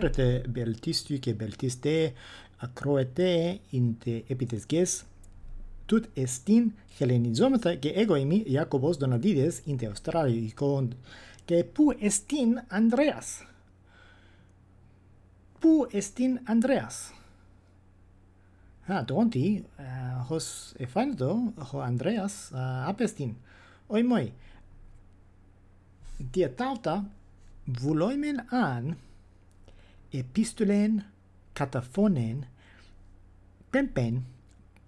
certe beltistu che beltiste acroete inte epitesges tut estin hellenizomata che egoimi Jacobos Donadides inte Australicon che pu estin Andreas pu estin Andreas ha donti uh, hos efanto, ho Andreas, eh, uh, apestin. Oi moi, dia tauta, vuloimen an, epistulen cataphonen pempen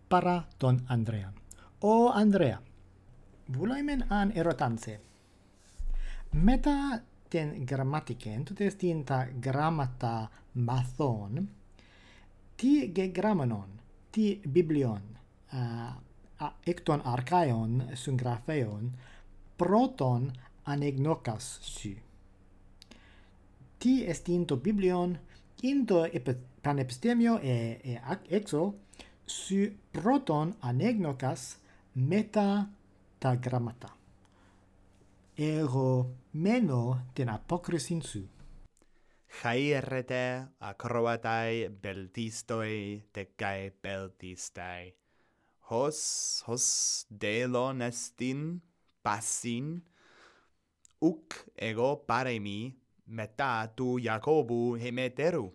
para don Andrea. O Andrea, vulaimen an erotanse. Meta ten grammatiken, tutes tinta grammata mathon, ti gegramenon, ti biblion, uh, ecton archaion sun grapheon proton anegnokas si ti estinto biblion into panepstemio e, e exo su proton anegnokas meta ta grammata ego meno ten apokrisin su. Chairete acrobatai beltistoi tecae beltistai. Hos hos delon estin passin uc ego pare mi metatu Jacobu hemeteru,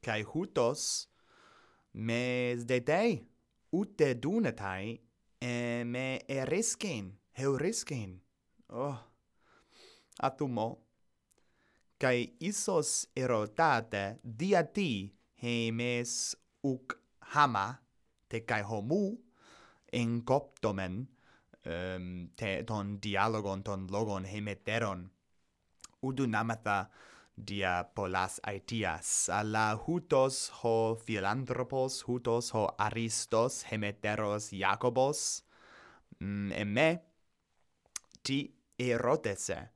Kai hutos mes de te ute dunetai, e me erisken, heurisken. Oh, atumo, Kai isos erotate diati hemes uk hama, te kai homu, encoptomen, um, te ton dialogon ton logon hemeteron udunamata dia polas aetias. Alla hutos ho philanthropos hutos ho aristos hemeteros jacobos. Mm, e ti erotese.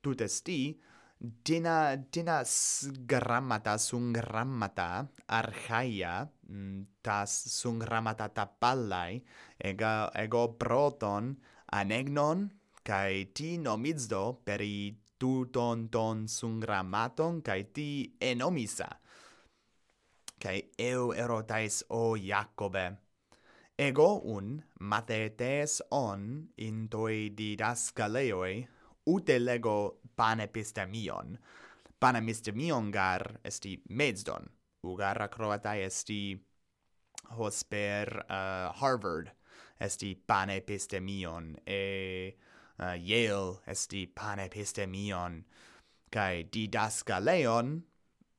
Tutesti dina dinas grammata sum grammata archaia mm, tas sum grammata tapallai ego ego proton anegnon kai ti nomizdo peri du don don sungramaton kai ti enomisa. Kai eu erotais o jacobe. Ego un mathetes on in toi didascaleoi ute lego panepistemion panepistemion gar esti medsdon ugar croata esti hosper uh, harvard. Esti panepistemion e uh, Yale esti panepistemion, kai didascaleon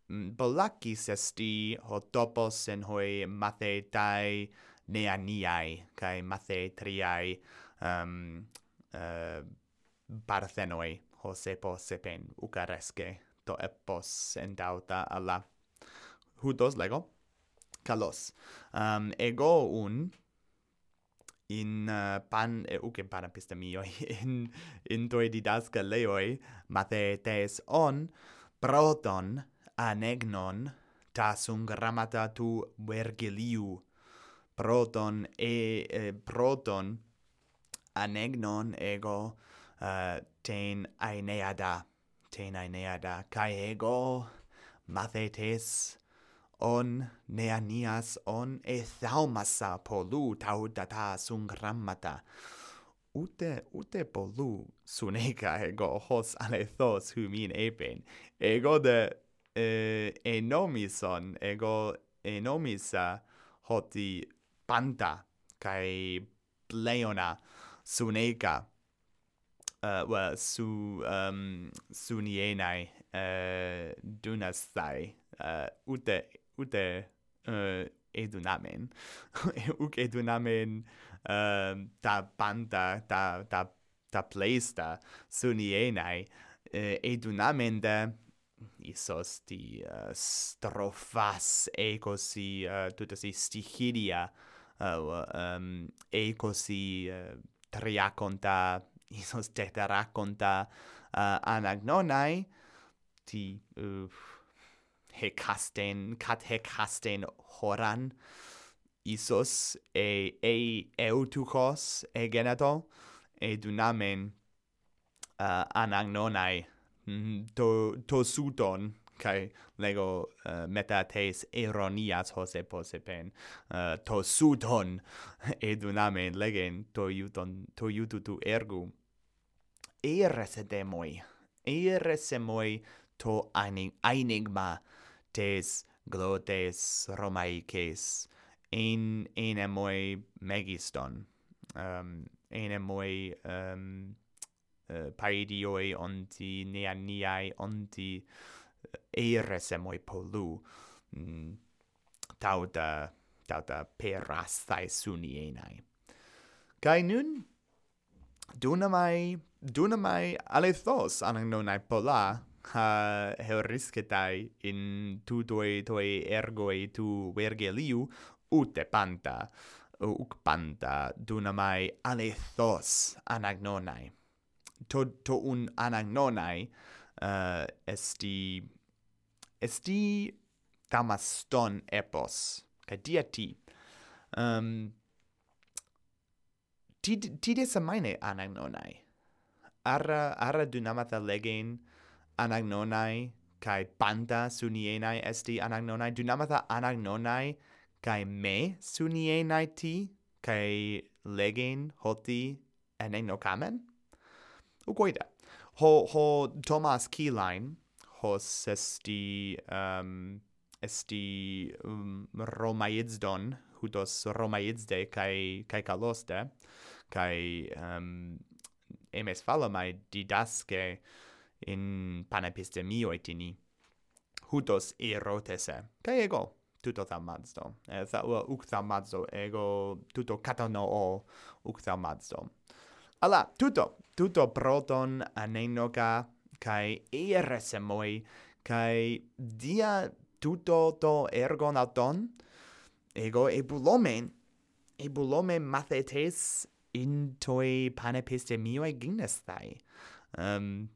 mm, bolakis esti hotopos en hoi mathetae neaniae, kai mathetriae um, uh, parthenoi Josepo sepen ukareske to epos endauta alla hudos lego. Kalos. Um, ego un in uh, pan eh, e uke panapistamioi in in doi didascaleoi mathetes on proton anegnon tasum grammata tu vergiliu proton e, e proton anegnon ego uh, ten aeneada ten aeneada kai ego mathetes on neanias on ethaumasa polu taudata sungrammata ute ute polu suneka ego hos alethos humin epen. Ego de eh, enomison ego enomisa hoti panta kai pleona suneka uh, well su um sunienai uh, dunastai. Uh, ute ute uh, eh, edunamen. uk edunamen ε, eh, da banda da da da πλαίστα sunienai uh, eh, edunamen de isos ti uh, strofas ecosi uh, tutasi stichidia uh, um, ecosi uh, triaconta isos tetraconta uh, anagnonai ti uh, hekasten kat hekasten horan isos e e eutukos genato e dunamen uh, anagnonai mm, to tosuton kai lego uh, metates ironias hose posepen uh, tosuton e dunamen legen to iuton to iututu ergo erse demoi erse to aning enigma tes glotes romaices in enemoi megiston. Um enemoi um uh, paidioi onti neaniai onti uh, eires emoi polu. Mm, tauta tauta perastai sunienai kai nun? Dunamai dunamai alethos anagnonae pola ha heurisketai in tutoi toi ergoi tu vergeliu ute panta uc panta dunamai alethos anagnonai. To to un anagnonai uh, esti esti tamaston epos kai dia ti. Um ti ti de samaine anagnonai. Ara ara dunamata legen anagnonai kai panta sunienai esti anagnonai. Dunamata anagnonai kai me sunienai ti kai legen hoti enenokamen ugoida ho ho thomas keyline hos esti um, esti um, romaidsdon hudos romaidsde kai kai kaloste kai um, emes phalamai didaske in panepistemioi tini hutos erotese kai ego? Tuto thamazdo e eh, tha u uk thamazdo ego tuto katano o uk thamazdo ala tuto tuto proton anenoka kai ersemoi kai dia tuto to ergon auton ego ebulomen ebulomen mathetes in toi panepistemioi gymnestai um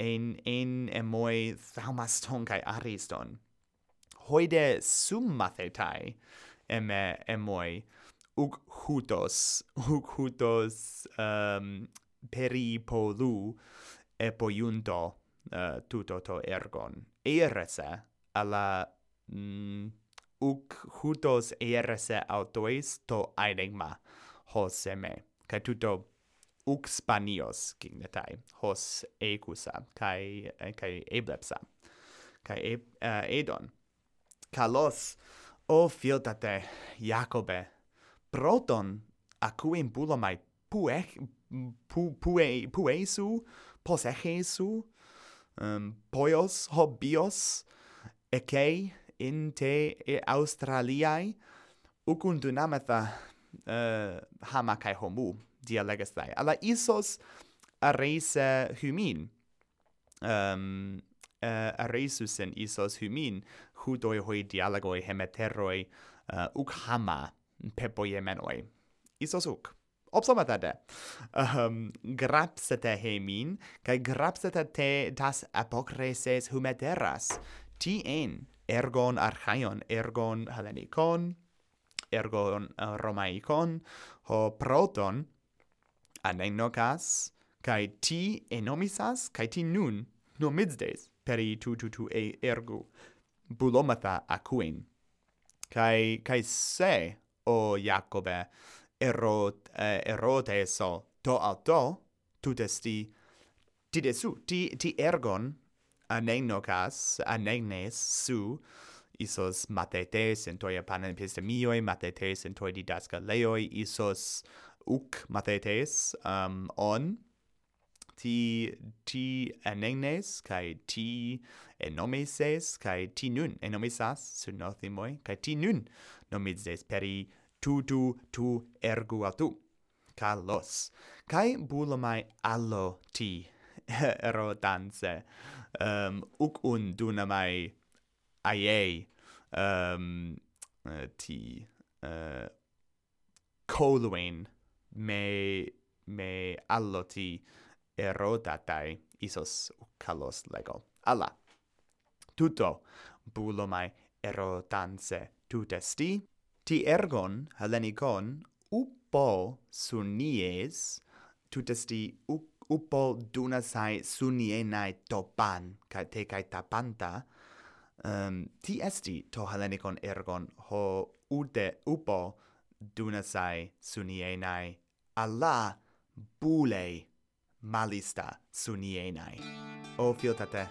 en en emoi thaumaston kai ariston. Hoide summathetai eme emoi. Uk hutos uk hutos um, peripolu epoiunto uh, tutoto ergon. Erese alla mm, uc hutos erese autois to aidegma hoseme, ca tuto uxpanios gignetai hos ecusa kai kai eh, eblepsa kai e, uh, eh, edon. Kalos o filtate jacobe proton acuim bulomai pue pu, pue puesu posechesu um, poios hobios eke in te e australiae ucundunamata uh, eh, hamakai homu dialegestai. Alla isos arese humin. Ehm, eh, um, uh, aresusen isos humin, hudoi hoi dialogoi hemeteroi uh, uk hama pepoiemenoi. Isos uk. Obsomatade. Um, ehm, grapsete hemin, kai grapsete te tas apokreses humeteras. Tien, ergon archaion, ergon helenikon, ergon uh, romaikon, ho proton, anenocas, kai ti enomisas, kai ti nun nomizdes peri tu tu tu e ergo bulomatha aquin. Kai, kai se, o Jacobe, erot, eh, erote so to alto, tu testi, ti desu, ti, ti ergon anenocas, anegnes su, isos matetes en toia panepistemioi, matetes en toi didascaleoi, isos uk mathetes um, on. Ti ti enegnes kai ti enomeses kai ti nun enomesas sur nothimoi kai ti nun nomides peri tu tu tu ergo a tu. Kalos. Kai bulomai allo ti ero danse um, uk un dunamai aiei um, uh, ti eh, uh, coluin me me alloti erodatai isos kalos lego. Alla tutto bulomai erotanse tutesti. Ti ergon helenikon upo sunies tutesti upo dunasai sunienai topan kai te kai tapanta. Um, ti esti to helenikon ergon ho ude upo dunasai sunienai, alla bule malista sunienai. O filtate,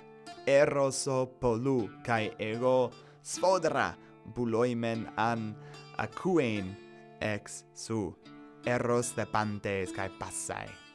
eroso polu kai ego sfodra buloimen an acuen ex su eros de pantes kai passai.